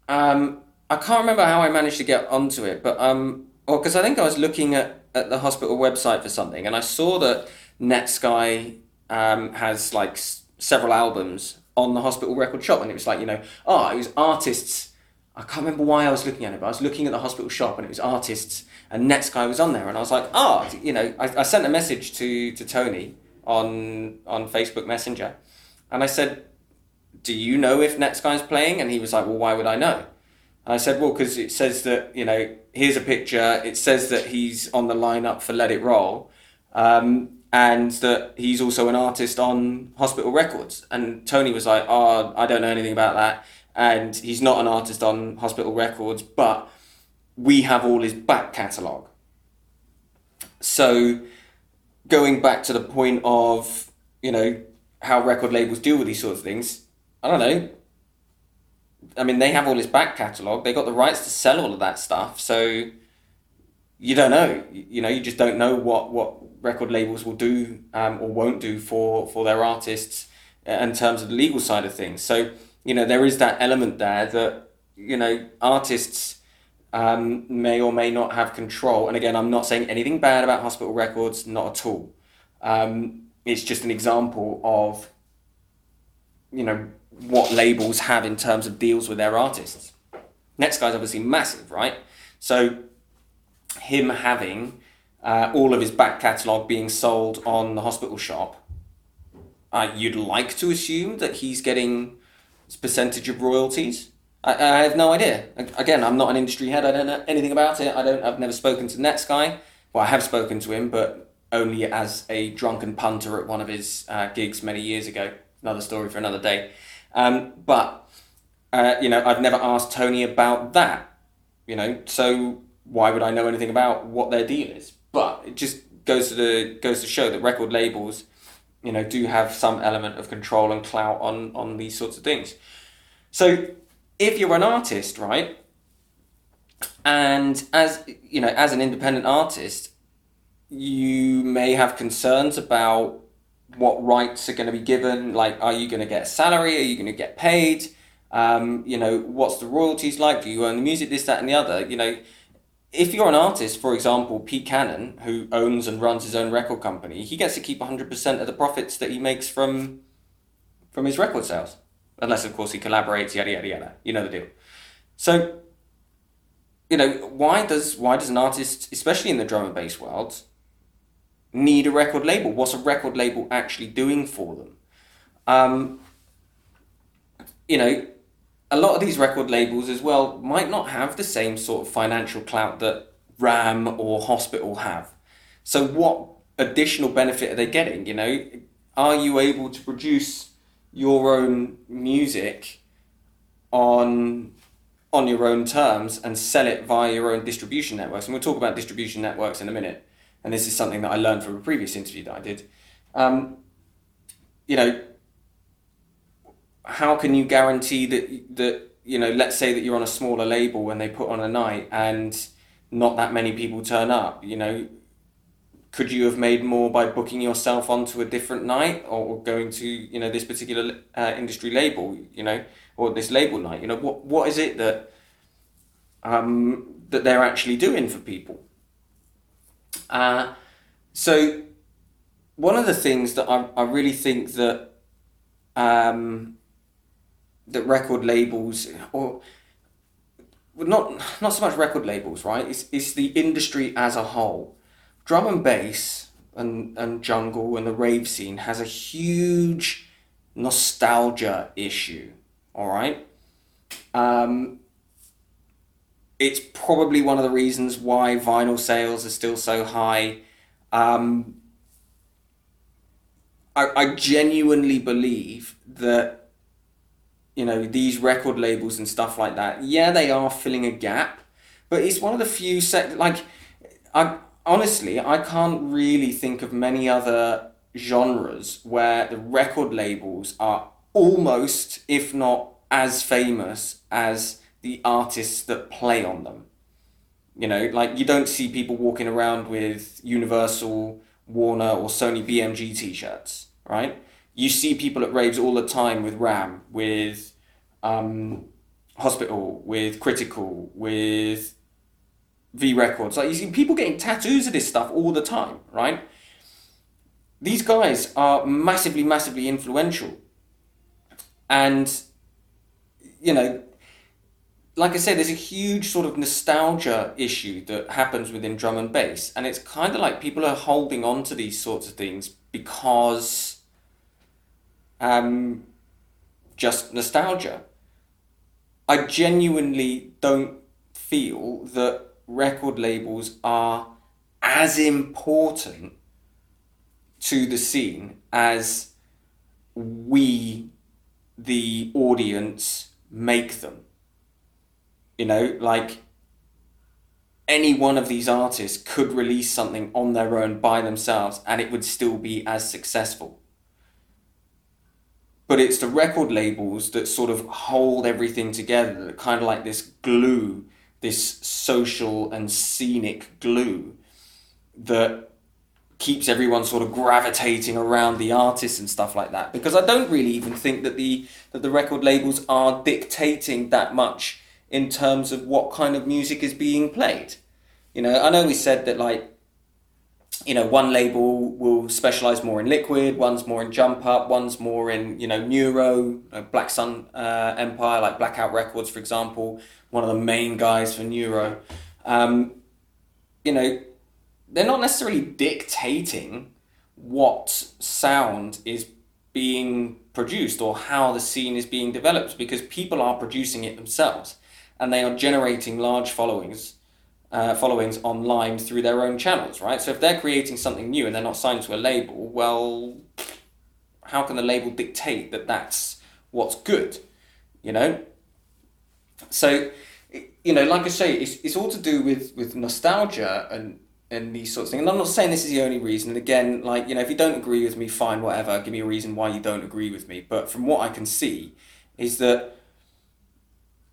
um, I can't remember how I managed to get onto it, but um, because I think I was looking at, at the hospital website for something, and I saw that Netsky um, has like s- several albums on the hospital record shop, and it was like, you know, oh, it was artists. I can't remember why I was looking at it, but I was looking at the hospital shop, and it was artists and Netsky was on there, and I was like, oh, you know, I, I sent a message to to Tony on on Facebook Messenger, and I said, do you know if Netsky's playing? And he was like, well, why would I know? And I said, well, because it says that you know, here's a picture. It says that he's on the lineup for Let It Roll. Um, and that he's also an artist on Hospital Records. And Tony was like, "Oh, I don't know anything about that." And he's not an artist on Hospital Records, but we have all his back catalogue. So, going back to the point of, you know, how record labels deal with these sorts of things, I don't know. I mean, they have all his back catalogue, they got the rights to sell all of that stuff, so you don't know. You know, you just don't know what, what record labels will do um, or won't do for, for their artists uh, in terms of the legal side of things. So, you know, there is that element there that, you know, artists um, may or may not have control. And again, I'm not saying anything bad about hospital records, not at all. Um, it's just an example of, you know, what labels have in terms of deals with their artists. Netsky's obviously massive, right? So, him having uh, all of his back catalogue being sold on the hospital shop, uh, you'd like to assume that he's getting percentage of royalties. I, I have no idea. Again, I'm not an industry head. I don't know anything about it. I don't. I've never spoken to Netsky. Well, I have spoken to him, but only as a drunken punter at one of his uh, gigs many years ago. Another story for another day. Um, but uh, you know, I've never asked Tony about that. You know, so why would I know anything about what their deal is? But it just goes to the goes to show that record labels, you know, do have some element of control and clout on on these sorts of things. So if you're an artist, right, and as you know, as an independent artist, you may have concerns about what rights are going to be given. Like, are you going to get a salary? Are you going to get paid? Um, you know, what's the royalties like? Do you own the music? This, that, and the other. You know, if you're an artist, for example, Pete Cannon, who owns and runs his own record company, he gets to keep 100% of the profits that he makes from from his record sales unless of course he collaborates, yada yada yada. You know the deal. So, you know, why does why does an artist, especially in the drum and bass world, need a record label? What's a record label actually doing for them? Um, you know, a lot of these record labels as well might not have the same sort of financial clout that Ram or Hospital have. So, what additional benefit are they getting? You know, are you able to produce your own music on on your own terms and sell it via your own distribution networks. And we'll talk about distribution networks in a minute. And this is something that I learned from a previous interview that I did. Um, you know, how can you guarantee that that you know, let's say that you're on a smaller label and they put on a night and not that many people turn up. You know, could you have made more by booking yourself onto a different night or going to you know this particular uh, industry label you know or this label night you know what what is it that um, that they're actually doing for people uh, so one of the things that I, I really think that um, that record labels or not not so much record labels right it's, it's the industry as a whole drum and bass and, and jungle and the rave scene has a huge nostalgia issue, all right? Um, it's probably one of the reasons why vinyl sales are still so high. Um, I, I genuinely believe that you know these record labels and stuff like that. Yeah, they are filling a gap, but it's one of the few sec like I honestly I can't really think of many other genres where the record labels are almost, if not as famous as the artists that play on them. You know, like you don't see people walking around with Universal, Warner, or Sony BMG t shirts, right? You see people at raves all the time with Ram, with um, Hospital, with Critical, with V Records. Like you see people getting tattoos of this stuff all the time, right? These guys are massively, massively influential. And, you know, like I said, there's a huge sort of nostalgia issue that happens within drum and bass. And it's kind of like people are holding on to these sorts of things because um, just nostalgia. I genuinely don't feel that record labels are as important to the scene as we, the audience, make them. You know, like any one of these artists could release something on their own by themselves and it would still be as successful. But it's the record labels that sort of hold everything together, that kind of like this glue, this social and scenic glue that keeps everyone sort of gravitating around the artists and stuff like that because I don't really even think that the that the record labels are dictating that much in terms of what kind of music is being played. You know, I know we said that like you know, one label will specialize more in liquid, one's more in jump up, one's more in, you know, neuro, Black Sun uh, Empire, like Blackout Records, for example, one of the main guys for neuro. Um, you know, they're not necessarily dictating what sound is being produced or how the scene is being developed because people are producing it themselves and they are generating large followings uh, followings online through their own channels right so if they're creating something new and they're not signed to a label well how can the label dictate that that's what's good you know so you know like i say it's, it's all to do with with nostalgia and and these sorts of things. And I'm not saying this is the only reason. And again, like, you know, if you don't agree with me, fine, whatever. Give me a reason why you don't agree with me. But from what I can see, is that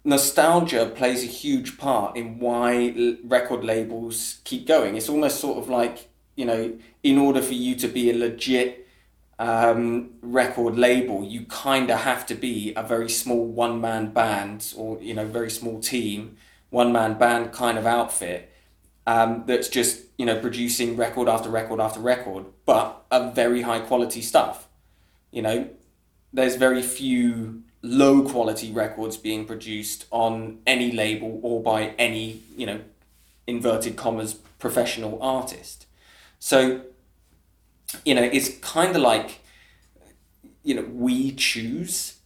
nostalgia plays a huge part in why record labels keep going. It's almost sort of like, you know, in order for you to be a legit um, record label, you kind of have to be a very small one man band or, you know, very small team, one man band kind of outfit um, that's just you know producing record after record after record, but a very high quality stuff. You know, there's very few low quality records being produced on any label or by any you know inverted commas professional artist. So you know it's kind of like you know we choose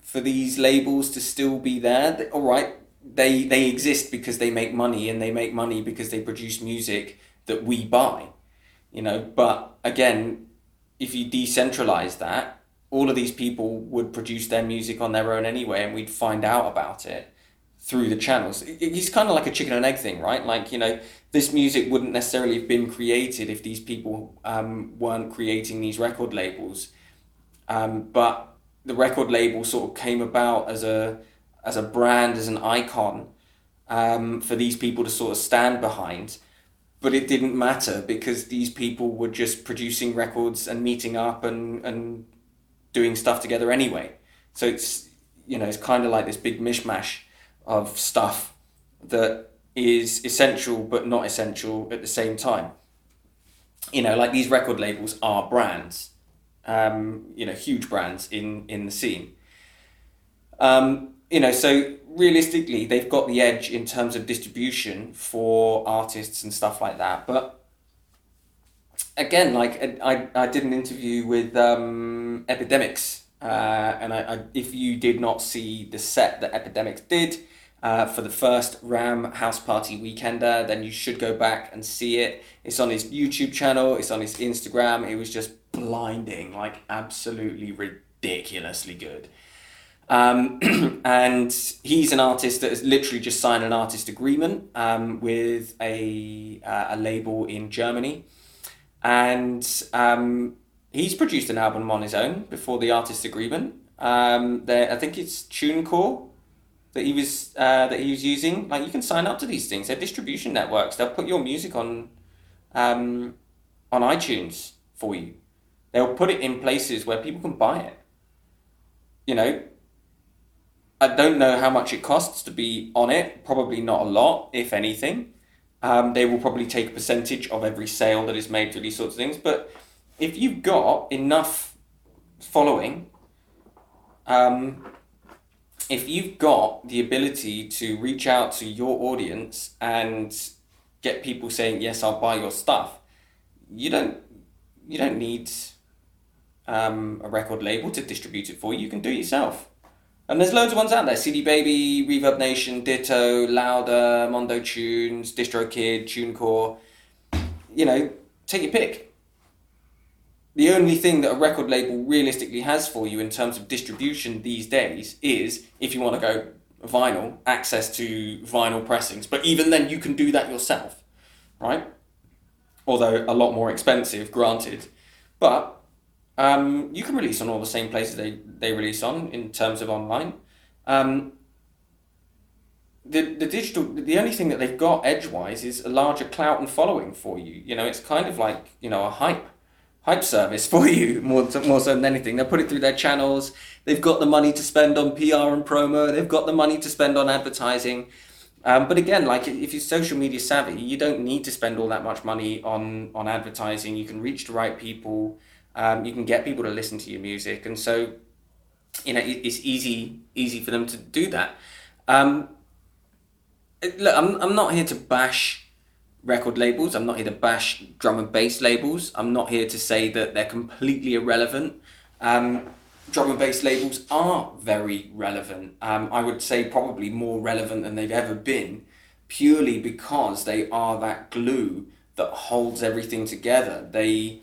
for these labels to still be there. All right, they they exist because they make money and they make money because they produce music that we buy you know but again if you decentralize that all of these people would produce their music on their own anyway and we'd find out about it through the channels. It's kind of like a chicken and egg thing right? Like you know this music wouldn't necessarily have been created if these people um, weren't creating these record labels. Um, but the record label sort of came about as a as a brand, as an icon um, for these people to sort of stand behind. But it didn't matter because these people were just producing records and meeting up and, and doing stuff together anyway. So it's you know it's kind of like this big mishmash of stuff that is essential but not essential at the same time. You know, like these record labels are brands, um, you know, huge brands in in the scene. Um, you know, so realistically, they've got the edge in terms of distribution for artists and stuff like that. But again, like I, I did an interview with um, Epidemics, uh, and I, I, if you did not see the set that Epidemics did, uh, for the first Ram House Party Weekender, then you should go back and see it. It's on his YouTube channel, it's on his Instagram. It was just blinding, like absolutely ridiculously good. Um, and he's an artist that has literally just signed an artist agreement um, with a, uh, a label in Germany. And um, he's produced an album on his own before the artist agreement. Um, there, I think it's TuneCore that he was uh, that he was using. Like you can sign up to these things. They're distribution networks. They'll put your music on um, on iTunes for you. They'll put it in places where people can buy it. You know, I don't know how much it costs to be on it. Probably not a lot, if anything. Um, they will probably take a percentage of every sale that is made for these sorts of things. But if you've got enough following, um, if you've got the ability to reach out to your audience and get people saying yes, I'll buy your stuff, you don't you don't need um, a record label to distribute it for you. You can do it yourself. And there's loads of ones out there: CD Baby, Reverb Nation, Ditto, Loudr, Mondo Tunes, DistroKid, TuneCore. You know, take your pick. The only thing that a record label realistically has for you in terms of distribution these days is if you want to go vinyl, access to vinyl pressings. But even then, you can do that yourself, right? Although a lot more expensive, granted. But um, you can release on all the same places they, they release on in terms of online. Um, the, the digital the only thing that they've got edgewise is a larger clout and following for you. You know, it's kind of like you know a hype hype service for you more more so than anything. They put it through their channels. They've got the money to spend on PR and promo. They've got the money to spend on advertising. Um, but again, like if you're social media savvy, you don't need to spend all that much money on on advertising. You can reach the right people. Um, you can get people to listen to your music, and so you know it, it's easy easy for them to do that. Um, look, I'm I'm not here to bash record labels. I'm not here to bash drum and bass labels. I'm not here to say that they're completely irrelevant. Um, drum and bass labels are very relevant. Um, I would say probably more relevant than they've ever been, purely because they are that glue that holds everything together. They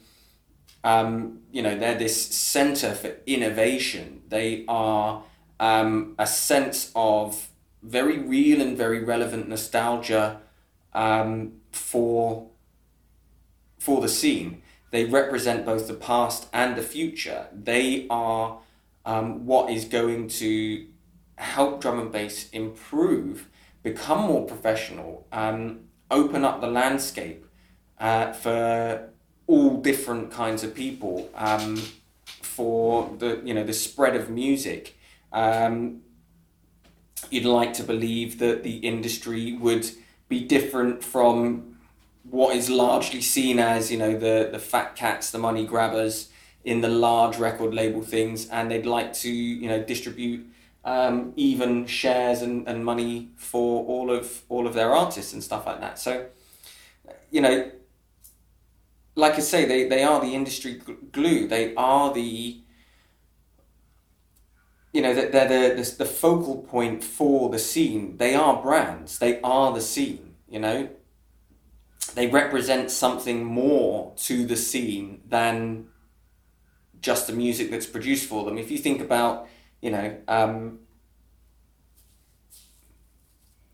um, you know, they're this center for innovation. They are um, a sense of very real and very relevant nostalgia um, for for the scene. They represent both the past and the future. They are um, what is going to help drum and bass improve, become more professional, um, open up the landscape uh, for all different kinds of people um, for the you know the spread of music. Um, you'd like to believe that the industry would be different from what is largely seen as you know the the fat cats, the money grabbers in the large record label things, and they'd like to you know distribute um, even shares and, and money for all of all of their artists and stuff like that. So you know like I say, they, they are the industry glue. They are the, you know, they're the, the, the focal point for the scene. They are brands. They are the scene, you know. They represent something more to the scene than just the music that's produced for them. If you think about, you know, um,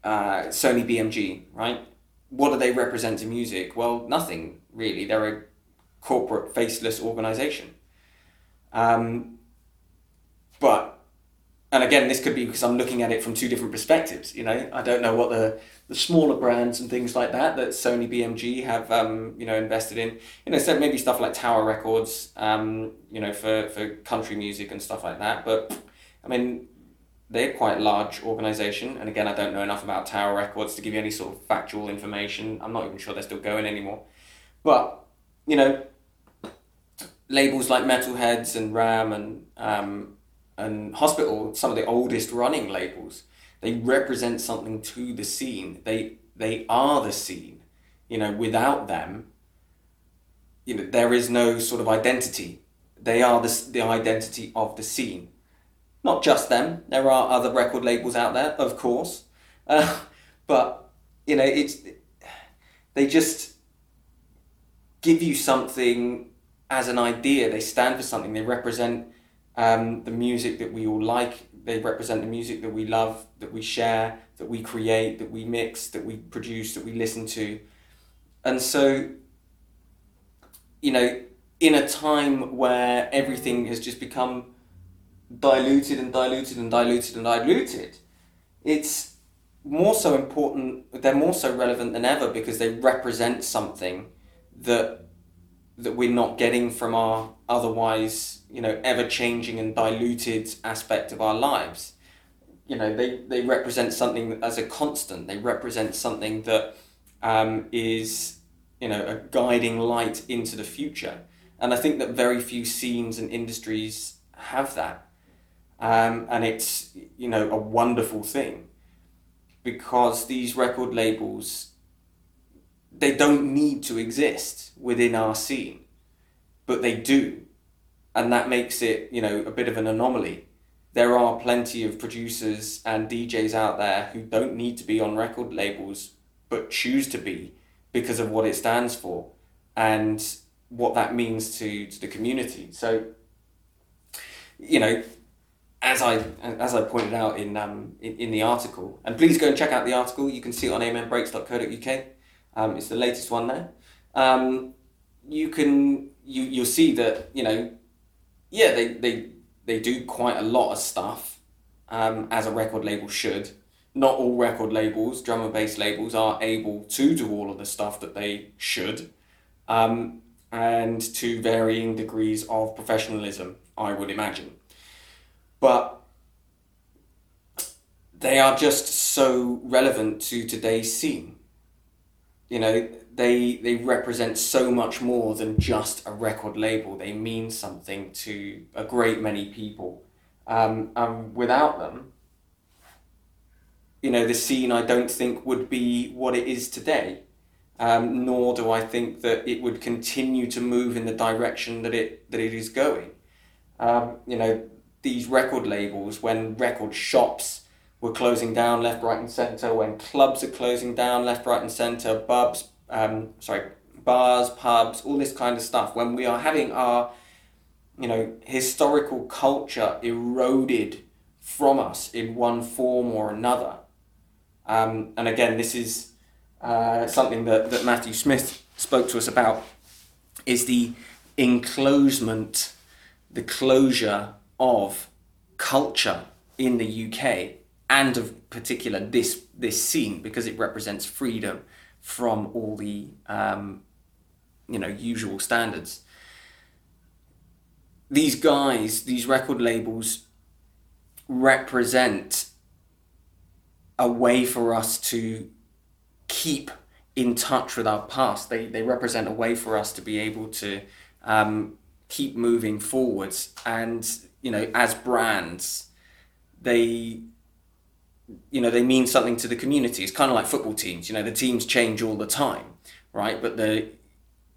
uh, Sony BMG, right? What do they represent to music? Well, nothing really. They're a corporate faceless organization. Um, but, and again, this could be because I'm looking at it from two different perspectives. You know, I don't know what the, the smaller brands and things like that that Sony BMG have, um, you know, invested in. You know, so maybe stuff like Tower Records, um, you know, for, for country music and stuff like that. But, I mean, they're quite large organization. And again, I don't know enough about Tower Records to give you any sort of factual information. I'm not even sure they're still going anymore. But, you know, labels like Metalheadz and Ram and, um, and Hospital, some of the oldest running labels, they represent something to the scene. They, they are the scene. You know, without them, you know, there is no sort of identity. They are the, the identity of the scene. Not just them, there are other record labels out there, of course, Uh, but you know, it's they just give you something as an idea. They stand for something. They represent um, the music that we all like. They represent the music that we love, that we share, that we create, that we mix, that we produce, that we listen to. And so, you know, in a time where everything has just become diluted and diluted and diluted and diluted, it's more so important, they're more so relevant than ever because they represent something that that we're not getting from our otherwise, you know, ever changing and diluted aspect of our lives. You know, they, they represent something as a constant. They represent something that um, is, you know, a guiding light into the future. And I think that very few scenes and industries have that. Um, and it's, you know, a wonderful thing because these record labels they don't need to exist within our scene, but they do. And that makes it, you know, a bit of an anomaly. There are plenty of producers and DJs out there who don't need to be on record labels, but choose to be because of what it stands for and what that means to, to the community. So, you know, as I as I pointed out in um in, in the article, and please go and check out the article. You can see it on amenbreaks.co.uk. Um, it's the latest one there. Um, you can you you'll see that you know, yeah, they they they do quite a lot of stuff, um, as a record label should. Not all record labels, drum and bass labels, are able to do all of the stuff that they should, um, and to varying degrees of professionalism, I would imagine. But they are just so relevant to today's scene. You know they they represent so much more than just a record label. They mean something to a great many people. Um, and without them you know the scene i don't think would be what it is today. Um, nor do i think that it would continue to move in the direction that it that it is going. Um, you know these record labels when record shops were closing down left, right, and centre, when clubs are closing down left, right, and centre, pubs, um, sorry, bars, pubs, all this kind of stuff, when we are having our, you know, historical culture eroded from us in one form or another. Um, and again, this is uh, something that, that Matthew Smith spoke to us about, is the enclosement, the closure of culture in the UK and of particular this this scene because it represents freedom from all the um, you know usual standards. These guys, these record labels, represent a way for us to keep in touch with our past. They they represent a way for us to be able to um, keep moving forwards, and you know, as brands, they you know they mean something to the community. It's kind of like football teams. You know the teams change all the time, right? But the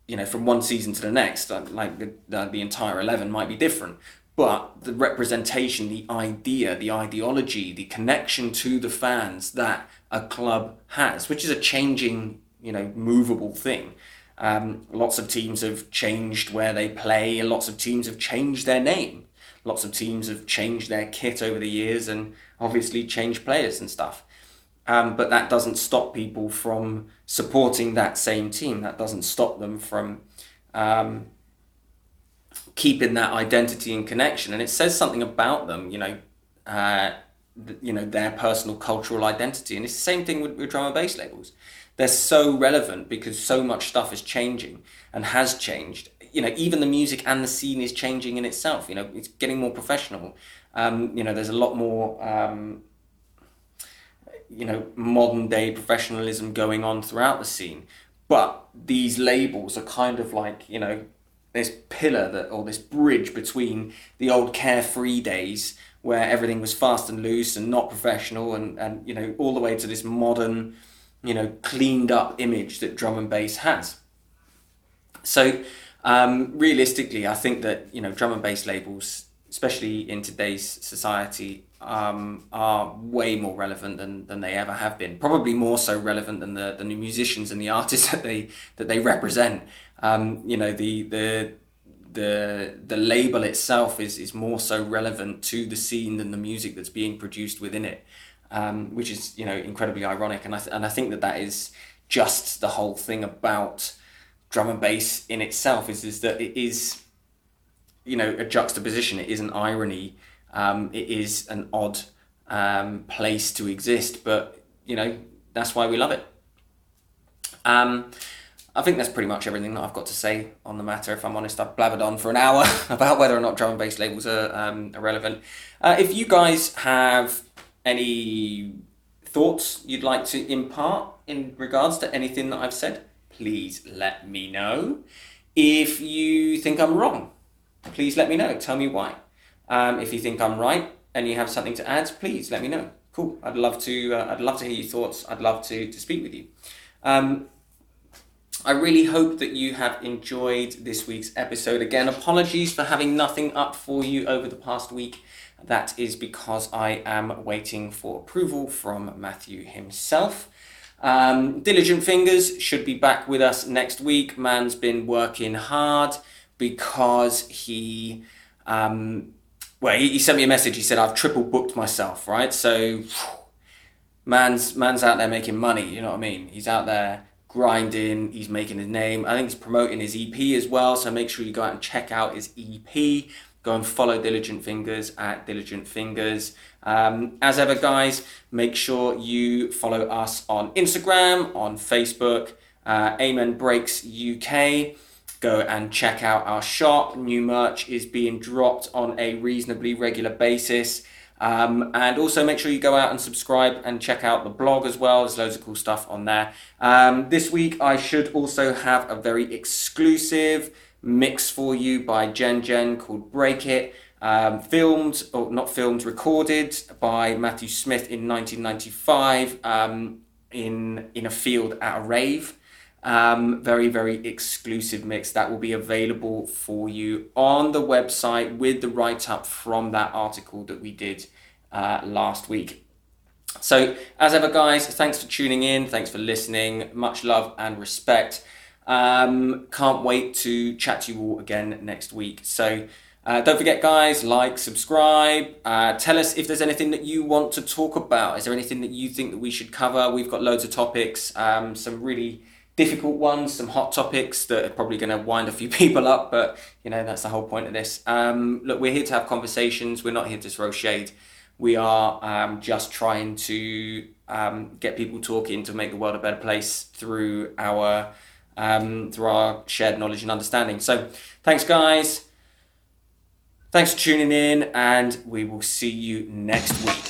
you know from one season to the next, like the the, entire eleven might be different. But the representation, the idea, the ideology, the connection to the fans that a club has, which is a changing, you know, movable thing. Um, lots of teams have changed where they play, lots of teams have changed their name. Lots of teams have changed their kit over the years and obviously changed players and stuff. Um, but that doesn't stop people from supporting that same team. That doesn't stop them from um, keeping that identity and connection. And it says something about them, you know, uh, th- you know their personal cultural identity. And it's the same thing with, with drum and bass labels. They're so relevant because so much stuff is changing and has changed you know, even the music and the scene is changing in itself. You know, it's getting more professional. Um, you know, there's a lot more, um, you know, modern day professionalism going on throughout the scene. But these labels are kind of like, you know, this pillar that, or this bridge between the old carefree days where everything was fast and loose and not professional and, and you know, all the way to this modern, you know, cleaned up image that drum and bass has. So, um, realistically, I think that you know drum and bass labels, especially in today's society, um, are way more relevant than, than they ever have been. Probably more so relevant than the, than the musicians and the artists that they that they represent. Um, you know the the the the label itself is is more so relevant to the scene than the music that's being produced within it, um, which is you know incredibly ironic. And I th- and I think that that is just the whole thing about drum and bass in itself is is that it is you know a juxtaposition. It is an irony. Um, it is an odd um, place to exist, but you know that's why we love it. Um, I think that's pretty much everything that I've got to say on the matter. If I'm honest, I've blabbered on for an hour about whether or not drum and bass labels are, um, are relevant. Uh, if you guys have any thoughts you'd like to impart in regards to anything that I've said, please let me know. If you think I'm wrong, please let me know. Tell me why. Um, if you think I'm right and you have something to add, please let me know. Cool. I'd love to. Uh, I'd love to hear your thoughts. I'd love to to speak with you. Um, I really hope that you have enjoyed this week's episode. Again, apologies for having nothing up for you over the past week. That is because I am waiting for approval from Matthew himself. Um, Diligent Fingers should be back with us next week. Man's been working hard because he, um, well, he, he sent me a message. He said, I've triple booked myself, right? So, man's, man's out there making money, you know what I mean? He's out there grinding, he's making his name. I think he's promoting his EP as well, so make sure you go out and check out his EP. Go and follow Diligent Fingers at Diligent Fingers. Um, as ever, guys, make sure you follow us on Instagram, on Facebook, uh, Amen Breaks UK. Go and check out our shop. New merch is being dropped on a reasonably regular basis. Um, and also make sure you go out and subscribe and check out the blog as well. There's loads of cool stuff on there. Um, this week, I should also have a very exclusive mix for you by Jen Jen called Break It. Um, filmed, or not filmed, recorded by Matthew Smith in 1995 um, in, in a field at a rave. Um, very, very exclusive mix that will be available for you on the website with the write up from that article that we did uh, last week. So, as ever, guys, thanks for tuning in. Thanks for listening. Much love and respect. Um, can't wait to chat to you all again next week. So, uh, don't forget, guys, like, subscribe. Uh, tell us if there's anything that you want to talk about. Is there anything that you think that we should cover? We've got loads of topics, um, some really difficult ones, some hot topics that are probably going to wind a few people up, but you know, that's the whole point of this. Um, look, we're here to have conversations, we're not here to throw shade. We are um, just trying to um, get people talking to make the world a better place through our um, through our shared knowledge and understanding. So, thanks, guys. Thanks for tuning in, and we will see you next week.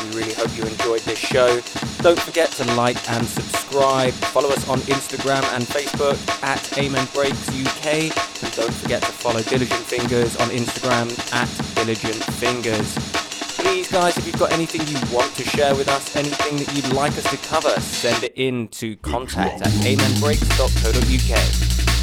We really hope you enjoyed this show. Don't forget to like and subscribe. Follow us on Instagram and Facebook at Amen Breaks UK. And don't forget to follow Diligent Fingers on Instagram at Diligent Fingers. Please, guys, if you've got anything you want to share with us, anything that you'd like us to cover, send it in to contact at amenbreaks.co.uk.